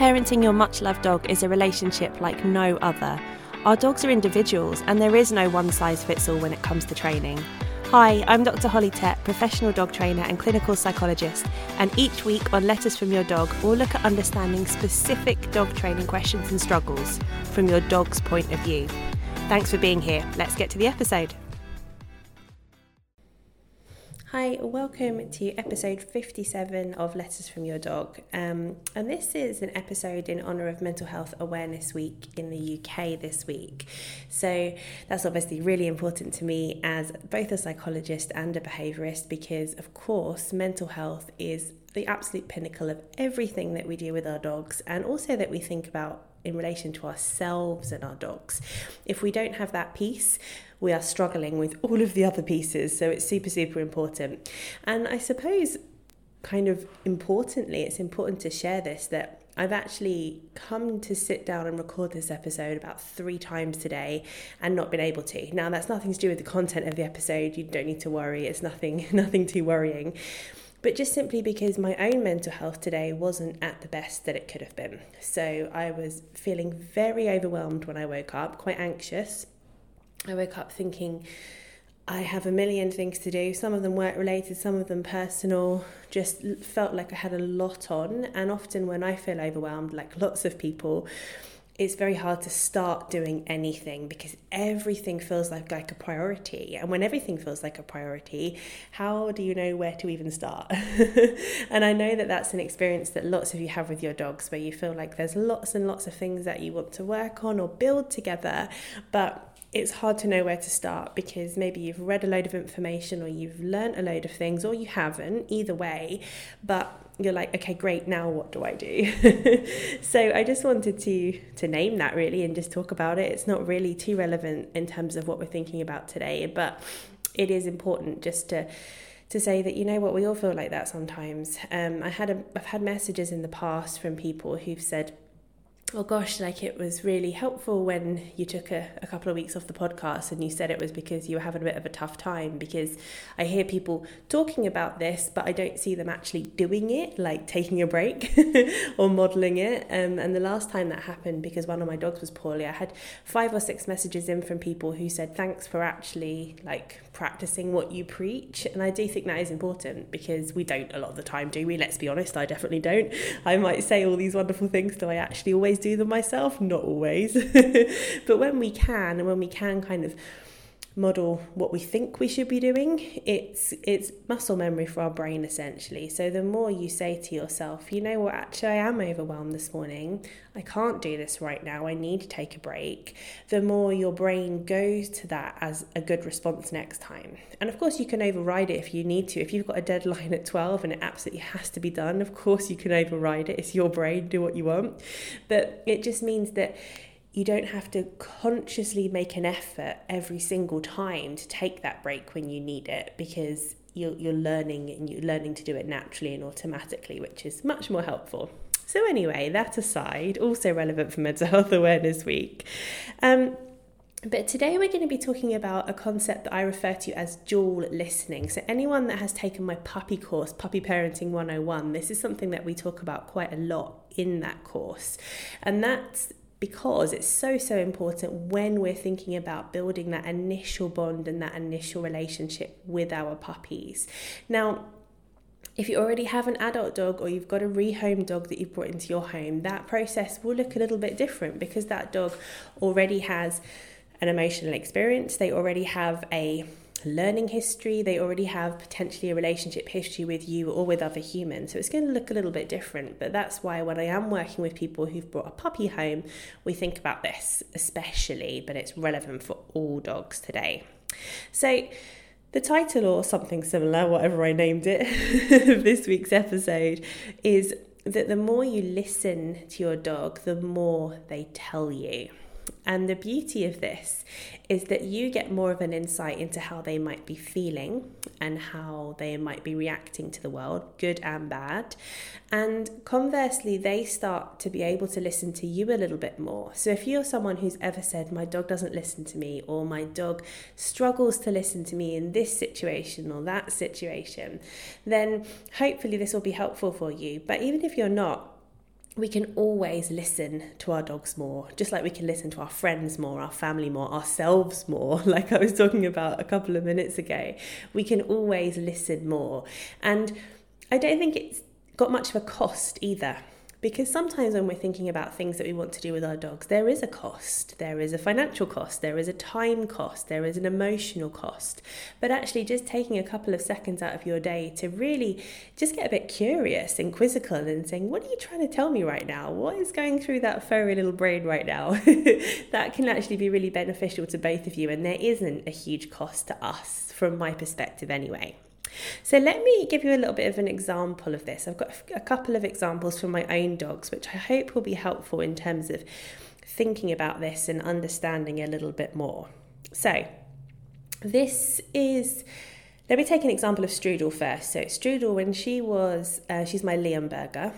Parenting your much loved dog is a relationship like no other. Our dogs are individuals, and there is no one size fits all when it comes to training. Hi, I'm Dr. Holly Tett, professional dog trainer and clinical psychologist, and each week on Letters from Your Dog, we'll look at understanding specific dog training questions and struggles from your dog's point of view. Thanks for being here. Let's get to the episode. Hi, welcome to episode 57 of Letters from Your Dog. Um, and this is an episode in honour of Mental Health Awareness Week in the UK this week. So that's obviously really important to me as both a psychologist and a behaviourist because, of course, mental health is the absolute pinnacle of everything that we do with our dogs and also that we think about in relation to ourselves and our dogs. If we don't have that piece, we are struggling with all of the other pieces. So it's super, super important. And I suppose, kind of importantly, it's important to share this that I've actually come to sit down and record this episode about three times today and not been able to. Now that's nothing to do with the content of the episode. You don't need to worry. It's nothing nothing too worrying but just simply because my own mental health today wasn't at the best that it could have been. So I was feeling very overwhelmed when I woke up, quite anxious. I woke up thinking, I have a million things to do, some of them work related, some of them personal. Just felt like I had a lot on. And often, when I feel overwhelmed, like lots of people, it's very hard to start doing anything because everything feels like like a priority. And when everything feels like a priority how do you know where to even start? And i know that that's an experience that lots of you have with your dogs where you feel like there's lots and lots of things that you want to work on or build together but it's hard to know where to start because maybe you've read a load of information or you've learned a load of things or you haven't, either way, but you're like, okay, great, now what do I do? so I just wanted to to name that really and just talk about it. It's not really too relevant in terms of what we're thinking about today, but it is important just to to say that you know what we all feel like that sometimes. Um, I had a, I've had messages in the past from people who've said oh gosh, like it was really helpful when you took a, a couple of weeks off the podcast and you said it was because you were having a bit of a tough time. Because I hear people talking about this, but I don't see them actually doing it, like taking a break or modeling it. Um, and the last time that happened, because one of my dogs was poorly, I had five or six messages in from people who said, thanks for actually like practicing what you preach. And I do think that is important because we don't a lot of the time, do we? Let's be honest, I definitely don't. I might say all these wonderful things, do I actually always do them myself? Not always. but when we can, and when we can kind of model what we think we should be doing it's it's muscle memory for our brain essentially. So the more you say to yourself you know what? Actually I am overwhelmed this morning. I can't do this right now. I need to take a break the more your brain goes to that as a good response next time. And of course you can override it if you need to. If you've got a deadline at 12 and it absolutely has to be done of course you can override it. It's your brain. Do what you want. But it just means that you don't have to consciously make an effort every single time to take that break when you need it because you're, you're learning and you're learning to do it naturally and automatically, which is much more helpful. So, anyway, that aside, also relevant for Mental Health Awareness Week. Um, but today we're going to be talking about a concept that I refer to as dual listening. So, anyone that has taken my puppy course, Puppy Parenting 101, this is something that we talk about quite a lot in that course. And that's because it's so, so important when we're thinking about building that initial bond and that initial relationship with our puppies. Now, if you already have an adult dog or you've got a rehome dog that you've brought into your home, that process will look a little bit different because that dog already has an emotional experience, they already have a learning history, they already have potentially a relationship history with you or with other humans. So it's going to look a little bit different. But that's why when I am working with people who've brought a puppy home, we think about this especially, but it's relevant for all dogs today. So the title or something similar, whatever I named it, this week's episode is that the more you listen to your dog, the more they tell you. And the beauty of this is that you get more of an insight into how they might be feeling and how they might be reacting to the world, good and bad. And conversely, they start to be able to listen to you a little bit more. So if you're someone who's ever said, My dog doesn't listen to me, or my dog struggles to listen to me in this situation or that situation, then hopefully this will be helpful for you. But even if you're not, we can always listen to our dogs more, just like we can listen to our friends more, our family more, ourselves more, like I was talking about a couple of minutes ago. We can always listen more. And I don't think it's got much of a cost either. Because sometimes when we're thinking about things that we want to do with our dogs, there is a cost. There is a financial cost, there is a time cost, there is an emotional cost. But actually, just taking a couple of seconds out of your day to really just get a bit curious and quizzical and saying, What are you trying to tell me right now? What is going through that furry little brain right now? that can actually be really beneficial to both of you. And there isn't a huge cost to us, from my perspective, anyway. So let me give you a little bit of an example of this. I've got a couple of examples from my own dogs, which I hope will be helpful in terms of thinking about this and understanding a little bit more. So this is. Let me take an example of Strudel first. So Strudel, when she was, uh, she's my Leonberger,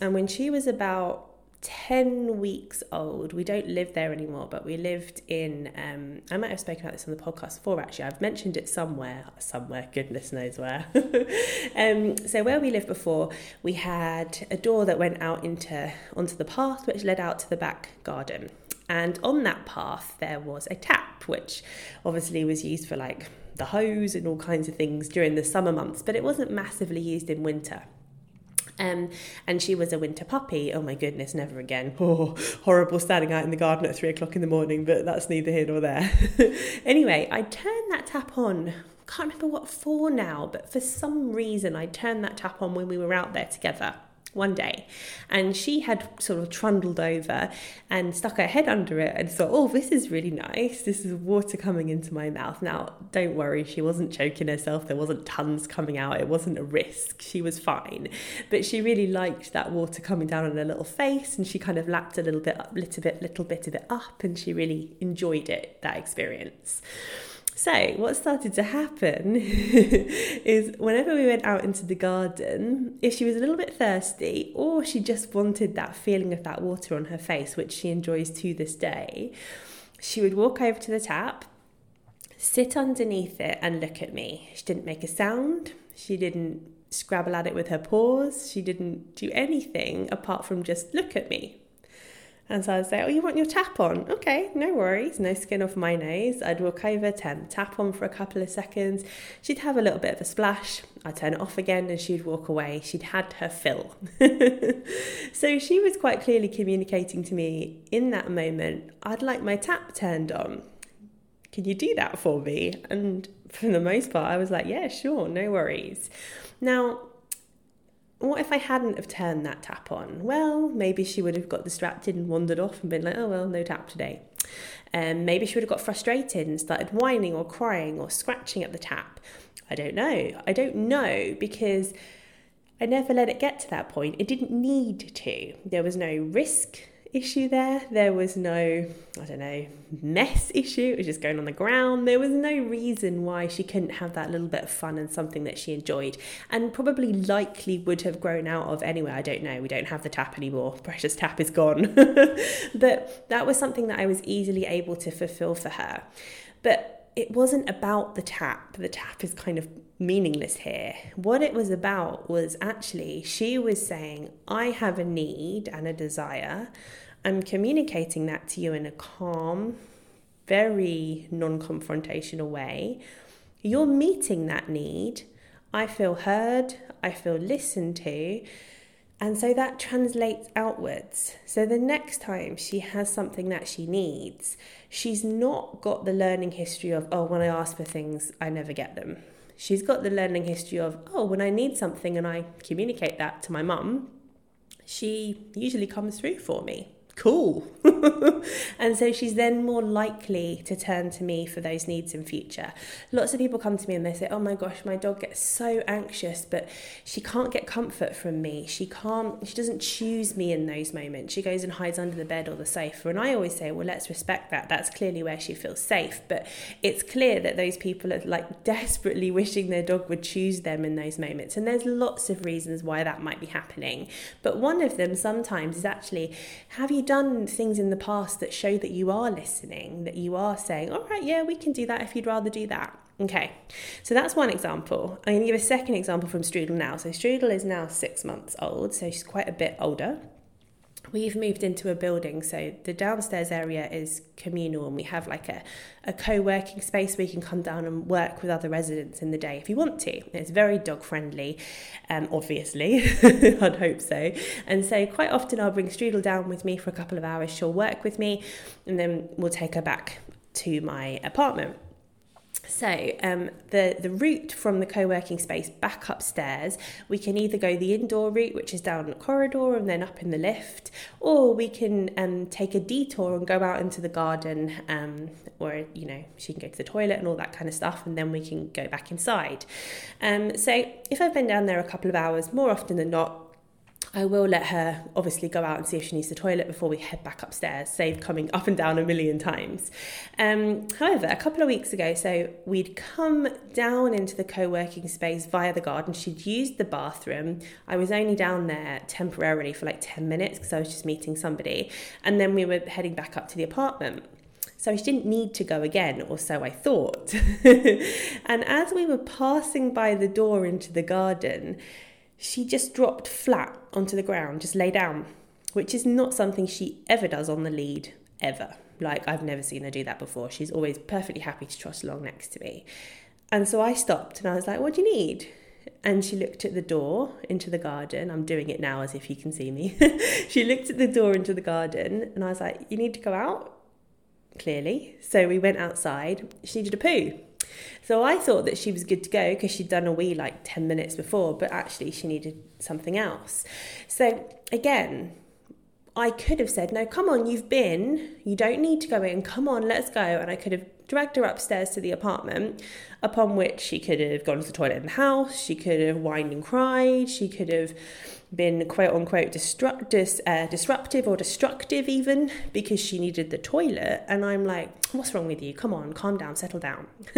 and when she was about 10 weeks old. We don't live there anymore, but we lived in, um, I might have spoken about this on the podcast before actually. I've mentioned it somewhere, somewhere, goodness knows where. um, so, where we lived before, we had a door that went out into onto the path, which led out to the back garden. And on that path, there was a tap, which obviously was used for like the hose and all kinds of things during the summer months, but it wasn't massively used in winter. Um, and she was a winter puppy. Oh my goodness, never again. Oh, horrible standing out in the garden at three o'clock in the morning, but that's neither here nor there. anyway, I turned that tap on. Can't remember what for now, but for some reason I turned that tap on when we were out there together one day. And she had sort of trundled over and stuck her head under it and thought, oh, this is really nice. This is water coming into my mouth. Now, don't worry, she wasn't choking herself. There wasn't tons coming out. It wasn't a risk. She was fine. But she really liked that water coming down on her little face and she kind of lapped a little bit up, little bit, little bit of it up and she really enjoyed it, that experience. So, what started to happen is whenever we went out into the garden, if she was a little bit thirsty or she just wanted that feeling of that water on her face, which she enjoys to this day, she would walk over to the tap, sit underneath it, and look at me. She didn't make a sound, she didn't scrabble at it with her paws, she didn't do anything apart from just look at me. And so I'd say, Oh, you want your tap on? Okay, no worries, no skin off my nose. I'd walk over, turn the tap on for a couple of seconds. She'd have a little bit of a splash. I'd turn it off again and she'd walk away. She'd had her fill. so she was quite clearly communicating to me in that moment, I'd like my tap turned on. Can you do that for me? And for the most part, I was like, Yeah, sure, no worries. Now, what if I hadn't have turned that tap on? Well, maybe she would have got distracted and wandered off and been like, oh, well, no tap today. Um, maybe she would have got frustrated and started whining or crying or scratching at the tap. I don't know. I don't know because I never let it get to that point. It didn't need to. There was no risk issue there. There was no, I don't know, mess issue. It was just going on the ground. There was no reason why she couldn't have that little bit of fun and something that she enjoyed and probably likely would have grown out of anyway. I don't know. We don't have the tap anymore. Precious tap is gone. but that was something that I was easily able to fulfill for her. But it wasn't about the tap. The tap is kind of meaningless here. What it was about was actually she was saying, I have a need and a desire I'm communicating that to you in a calm, very non confrontational way. You're meeting that need. I feel heard, I feel listened to. And so that translates outwards. So the next time she has something that she needs, she's not got the learning history of, oh, when I ask for things, I never get them. She's got the learning history of, oh, when I need something and I communicate that to my mum, she usually comes through for me cool. and so she's then more likely to turn to me for those needs in future. Lots of people come to me and they say, "Oh my gosh, my dog gets so anxious, but she can't get comfort from me. She can't she doesn't choose me in those moments. She goes and hides under the bed or the sofa." And I always say, "Well, let's respect that. That's clearly where she feels safe." But it's clear that those people are like desperately wishing their dog would choose them in those moments. And there's lots of reasons why that might be happening. But one of them sometimes is actually have you done things in the past that show that you are listening, that you are saying, all right, yeah, we can do that if you'd rather do that? Okay, so that's one example. I'm going to give a second example from Strudel now. So Strudel is now six months old, so she's quite a bit older. We've moved into a building so the downstairs area is communal and we have like a, a co-working space where you can come down and work with other residents in the day if you want to. It's very dog friendly um, obviously i'd hope so. And so quite often i'll bring strudel down with me for a couple of hours. She'll work with me and then we'll take her back to my apartment so um, the the route from the co-working space back upstairs, we can either go the indoor route, which is down the corridor and then up in the lift, or we can um, take a detour and go out into the garden, um, or you know she can go to the toilet and all that kind of stuff, and then we can go back inside. Um, so if I've been down there a couple of hours, more often than not, I will let her obviously go out and see if she needs the toilet before we head back upstairs, save coming up and down a million times. Um, however, a couple of weeks ago, so we'd come down into the co working space via the garden. She'd used the bathroom. I was only down there temporarily for like 10 minutes because I was just meeting somebody. And then we were heading back up to the apartment. So she didn't need to go again, or so I thought. and as we were passing by the door into the garden, she just dropped flat onto the ground, just lay down, which is not something she ever does on the lead, ever. Like, I've never seen her do that before. She's always perfectly happy to trot along next to me. And so I stopped and I was like, What do you need? And she looked at the door into the garden. I'm doing it now as if you can see me. she looked at the door into the garden and I was like, You need to go out? Clearly. So we went outside. She needed a poo. So I thought that she was good to go because she'd done a wee like 10 minutes before, but actually she needed something else. So again, I could have said, No, come on, you've been, you don't need to go in, come on, let's go. And I could have dragged her upstairs to the apartment, upon which she could have gone to the toilet in the house, she could have whined and cried, she could have been quote unquote destruct, dis, uh, disruptive or destructive even because she needed the toilet. And I'm like, what's wrong with you? Come on, calm down, settle down.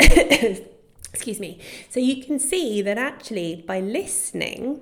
Excuse me. So you can see that actually by listening,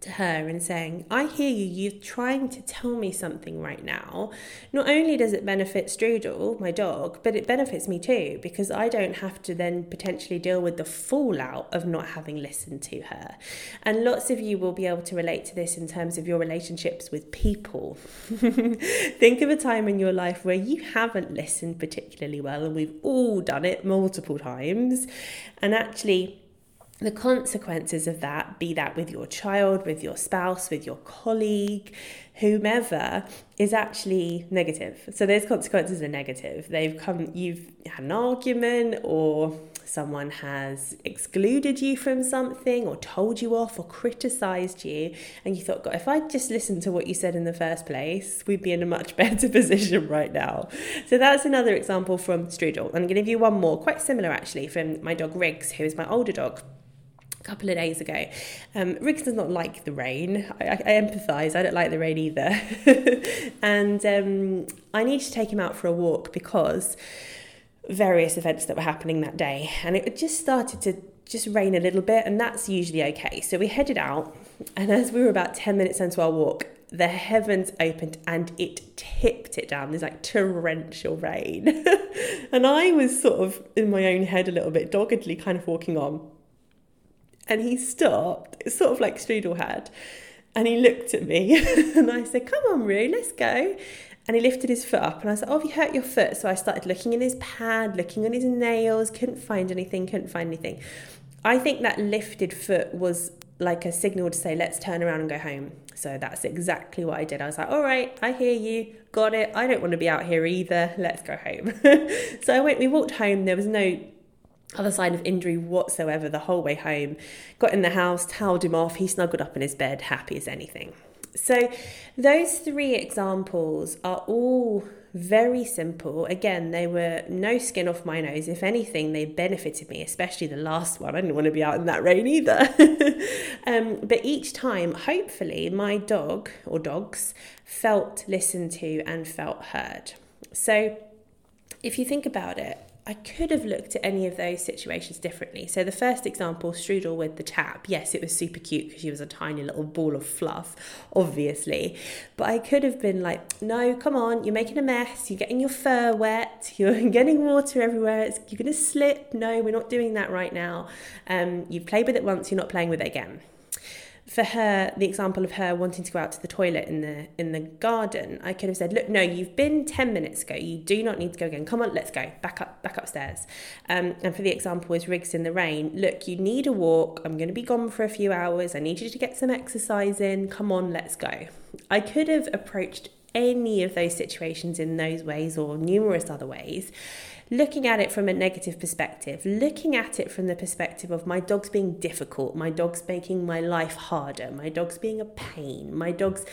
to her and saying, I hear you, you're trying to tell me something right now. Not only does it benefit Strudel, my dog, but it benefits me too because I don't have to then potentially deal with the fallout of not having listened to her. And lots of you will be able to relate to this in terms of your relationships with people. Think of a time in your life where you haven't listened particularly well, and we've all done it multiple times. And actually, the consequences of that, be that with your child, with your spouse, with your colleague, whomever, is actually negative. So those consequences are negative. They've come, you've had an argument, or someone has excluded you from something, or told you off, or criticized you, and you thought, God, if I just listened to what you said in the first place, we'd be in a much better position right now. So that's another example from Strudel. I'm going to give you one more, quite similar actually, from my dog Riggs, who is my older dog couple of days ago. Um, Riggs does not like the rain. I, I, I empathise. I don't like the rain either. and um, I need to take him out for a walk because various events that were happening that day, and it just started to just rain a little bit, and that's usually okay. So we headed out, and as we were about ten minutes into our walk, the heavens opened and it tipped it down. There's like torrential rain. and I was sort of in my own head a little bit, doggedly kind of walking on. And he stopped, sort of like Strudel had. And he looked at me and I said, Come on, Rue, let's go. And he lifted his foot up and I said, Oh, have you hurt your foot? So I started looking in his pad, looking on his nails, couldn't find anything, couldn't find anything. I think that lifted foot was like a signal to say, Let's turn around and go home. So that's exactly what I did. I was like, All right, I hear you, got it. I don't want to be out here either. Let's go home. so I went, we walked home. There was no other sign of injury whatsoever the whole way home. Got in the house, toweled him off, he snuggled up in his bed, happy as anything. So, those three examples are all very simple. Again, they were no skin off my nose. If anything, they benefited me, especially the last one. I didn't want to be out in that rain either. um, but each time, hopefully, my dog or dogs felt listened to and felt heard. So, if you think about it, I could have looked at any of those situations differently. So the first example, Strudel with the tap, yes, it was super cute because she was a tiny little ball of fluff, obviously. But I could have been like, no, come on, you're making a mess, you're getting your fur wet, you're getting water everywhere, it's, you're going to slip. No, we're not doing that right now. Um, you've played with it once, you're not playing with it again. For her, the example of her wanting to go out to the toilet in the in the garden, I could have said, "Look, no, you've been ten minutes ago. You do not need to go again. Come on, let's go back up, back upstairs." Um, and for the example was Riggs in the rain. Look, you need a walk. I'm going to be gone for a few hours. I need you to get some exercise in. Come on, let's go. I could have approached any of those situations in those ways or numerous other ways looking at it from a negative perspective, looking at it from the perspective of my dog's being difficult, my dog's making my life harder, my dog's being a pain, my dog's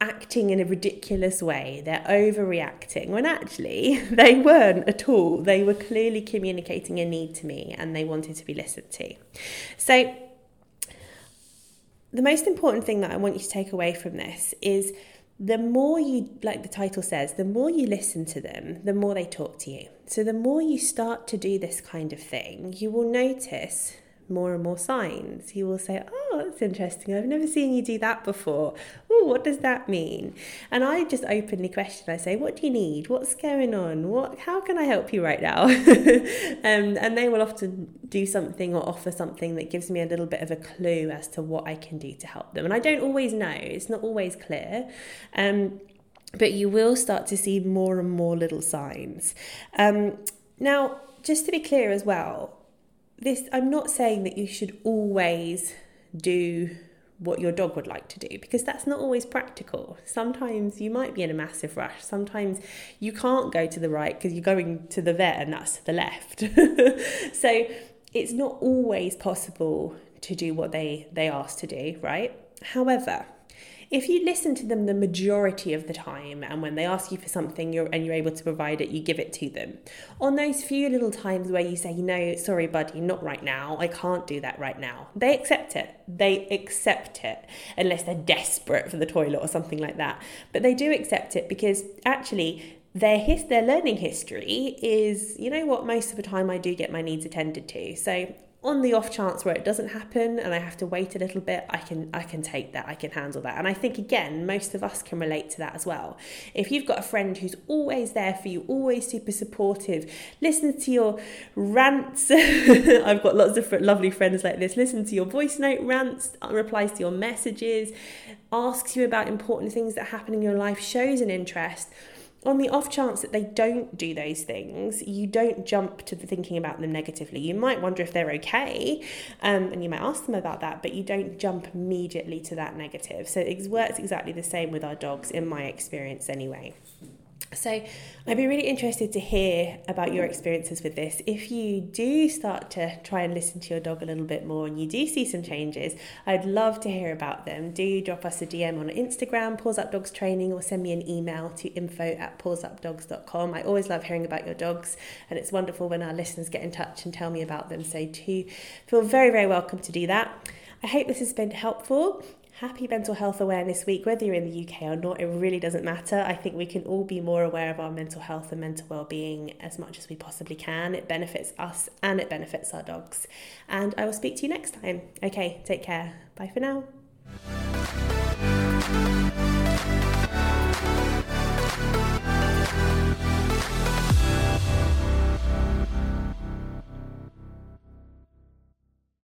acting in a ridiculous way, they're overreacting, when actually they weren't at all. They were clearly communicating a need to me and they wanted to be listened to. So, the most important thing that I want you to take away from this is the more you, like the title says, the more you listen to them, the more they talk to you. So, the more you start to do this kind of thing, you will notice more and more signs. You will say, Oh, that's interesting. I've never seen you do that before. Oh, what does that mean? And I just openly question. I say, What do you need? What's going on? What how can I help you right now? um, and they will often do something or offer something that gives me a little bit of a clue as to what I can do to help them. And I don't always know, it's not always clear. Um, but you will start to see more and more little signs. Um, now, just to be clear as well, this I'm not saying that you should always do what your dog would like to do because that's not always practical. Sometimes you might be in a massive rush. Sometimes you can't go to the right because you're going to the vet and that's to the left. so it's not always possible to do what they they ask to do, right? However, if you listen to them the majority of the time and when they ask you for something you're, and you're able to provide it, you give it to them. On those few little times where you say, no, sorry, buddy, not right now, I can't do that right now, they accept it. They accept it unless they're desperate for the toilet or something like that. But they do accept it because actually their his their learning history is you know what most of the time I do get my needs attended to so on the off chance where it doesn't happen and I have to wait a little bit, I can I can take that. I can handle that. And I think again, most of us can relate to that as well. If you've got a friend who's always there for you, always super supportive, listens to your rants. I've got lots of lovely friends like this. Listen to your voice note rants, uh, replies to your messages, asks you about important things that happen in your life, shows an interest on the off chance that they don't do those things, you don't jump to thinking about them negatively. You might wonder if they're okay, um, and you might ask them about that, but you don't jump immediately to that negative. So it works exactly the same with our dogs, in my experience, anyway. So, I'd be really interested to hear about your experiences with this. If you do start to try and listen to your dog a little bit more and you do see some changes, I'd love to hear about them. Do drop us a DM on Instagram, Paws Up Dogs Training, or send me an email to info at pawsupdogs.com. I always love hearing about your dogs, and it's wonderful when our listeners get in touch and tell me about them. So, do feel very, very welcome to do that. I hope this has been helpful. Happy Mental Health Awareness Week, whether you're in the UK or not, it really doesn't matter. I think we can all be more aware of our mental health and mental well-being as much as we possibly can. It benefits us and it benefits our dogs. And I will speak to you next time. Okay, take care. Bye for now.